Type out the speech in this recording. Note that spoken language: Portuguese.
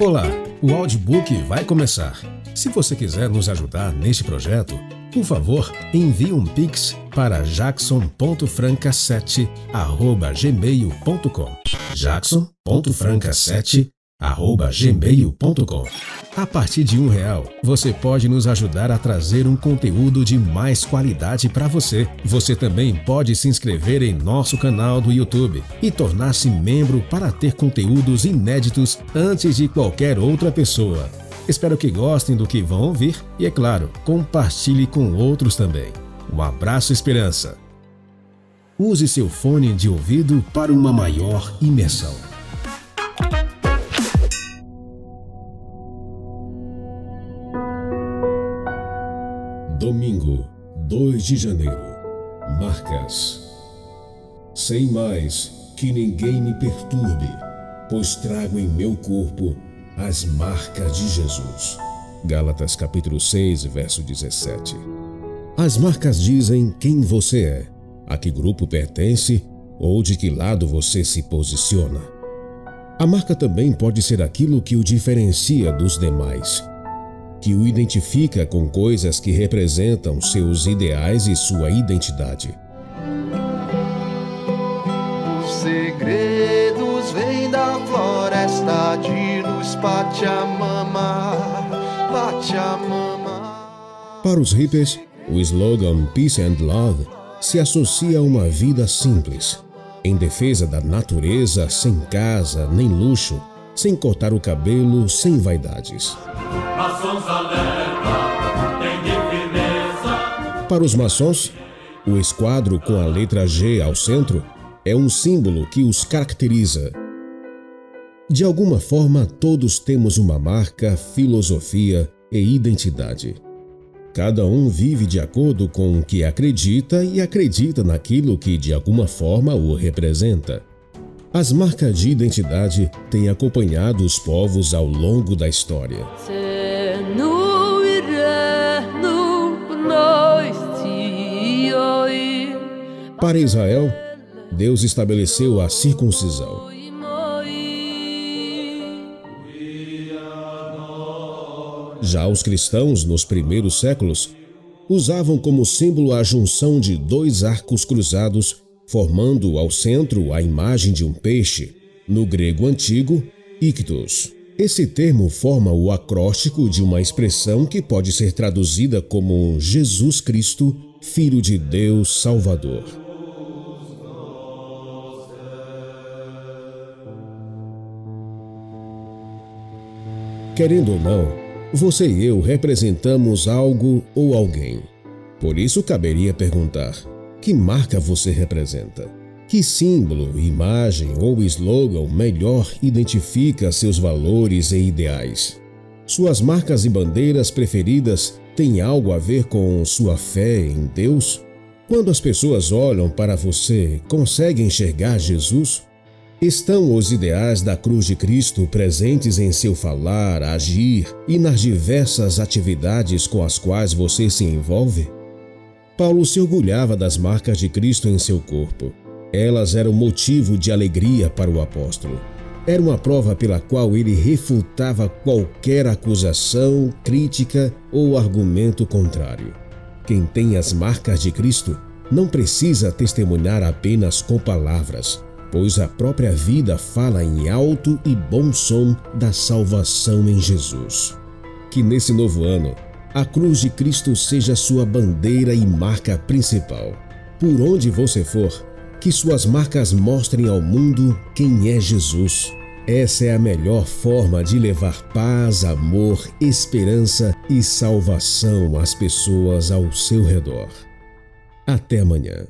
Olá, o audiobook vai começar. Se você quiser nos ajudar neste projeto, por favor, envie um pix para jackson.franca7@gmail.com. jackson.franca7@gmail.com. A partir de um real, você pode nos ajudar a trazer um conteúdo de mais qualidade para você. Você também pode se inscrever em nosso canal do YouTube e tornar-se membro para ter conteúdos inéditos antes de qualquer outra pessoa. Espero que gostem do que vão ouvir e, é claro, compartilhe com outros também. Um abraço, Esperança. Use seu fone de ouvido para uma maior imersão. Domingo, 2 de janeiro. Marcas. Sei mais que ninguém me perturbe, pois trago em meu corpo as marcas de Jesus. Gálatas capítulo 6, verso 17. As marcas dizem quem você é, a que grupo pertence ou de que lado você se posiciona. A marca também pode ser aquilo que o diferencia dos demais que o identifica com coisas que representam seus ideais e sua identidade. Os segredos vêm da floresta de luz Pachamama, Pachamama. Para os hippies, o slogan Peace and Love se associa a uma vida simples, em defesa da natureza, sem casa nem luxo, sem cortar o cabelo, sem vaidades. Para os maçons, o esquadro com a letra G ao centro é um símbolo que os caracteriza. De alguma forma, todos temos uma marca, filosofia e identidade. Cada um vive de acordo com o que acredita e acredita naquilo que de alguma forma o representa. As marcas de identidade têm acompanhado os povos ao longo da história. Para Israel, Deus estabeleceu a circuncisão. Já os cristãos, nos primeiros séculos, usavam como símbolo a junção de dois arcos cruzados formando ao centro a imagem de um peixe, no grego antigo, ictus. Esse termo forma o acróstico de uma expressão que pode ser traduzida como Jesus Cristo, Filho de Deus Salvador. Querendo ou não, você e eu representamos algo ou alguém. Por isso caberia perguntar: que marca você representa? Que símbolo, imagem ou slogan melhor identifica seus valores e ideais? Suas marcas e bandeiras preferidas têm algo a ver com sua fé em Deus? Quando as pessoas olham para você, conseguem enxergar Jesus? Estão os ideais da cruz de Cristo presentes em seu falar, agir e nas diversas atividades com as quais você se envolve? Paulo se orgulhava das marcas de Cristo em seu corpo. Elas eram motivo de alegria para o apóstolo. Era uma prova pela qual ele refutava qualquer acusação, crítica ou argumento contrário. Quem tem as marcas de Cristo não precisa testemunhar apenas com palavras, pois a própria vida fala em alto e bom som da salvação em Jesus. Que nesse novo ano a cruz de Cristo seja sua bandeira e marca principal. Por onde você for, que suas marcas mostrem ao mundo quem é Jesus. Essa é a melhor forma de levar paz, amor, esperança e salvação às pessoas ao seu redor. Até amanhã.